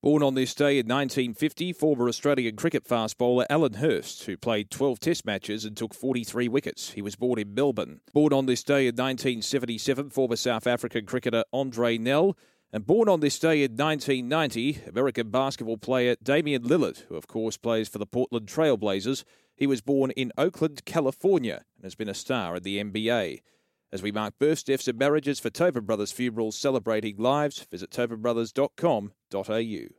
Born on this day in 1950, former Australian cricket fast bowler Alan Hurst, who played 12 Test matches and took 43 wickets. He was born in Melbourne. Born on this day in 1977, former South African cricketer Andre Nel. And born on this day in 1990, American basketball player Damian Lillard, who of course plays for the Portland Trailblazers. He was born in Oakland, California, and has been a star in the NBA. As we mark births, deaths, and marriages for Tobin Brothers Funerals celebrating lives, visit tobinbrothers.com.au.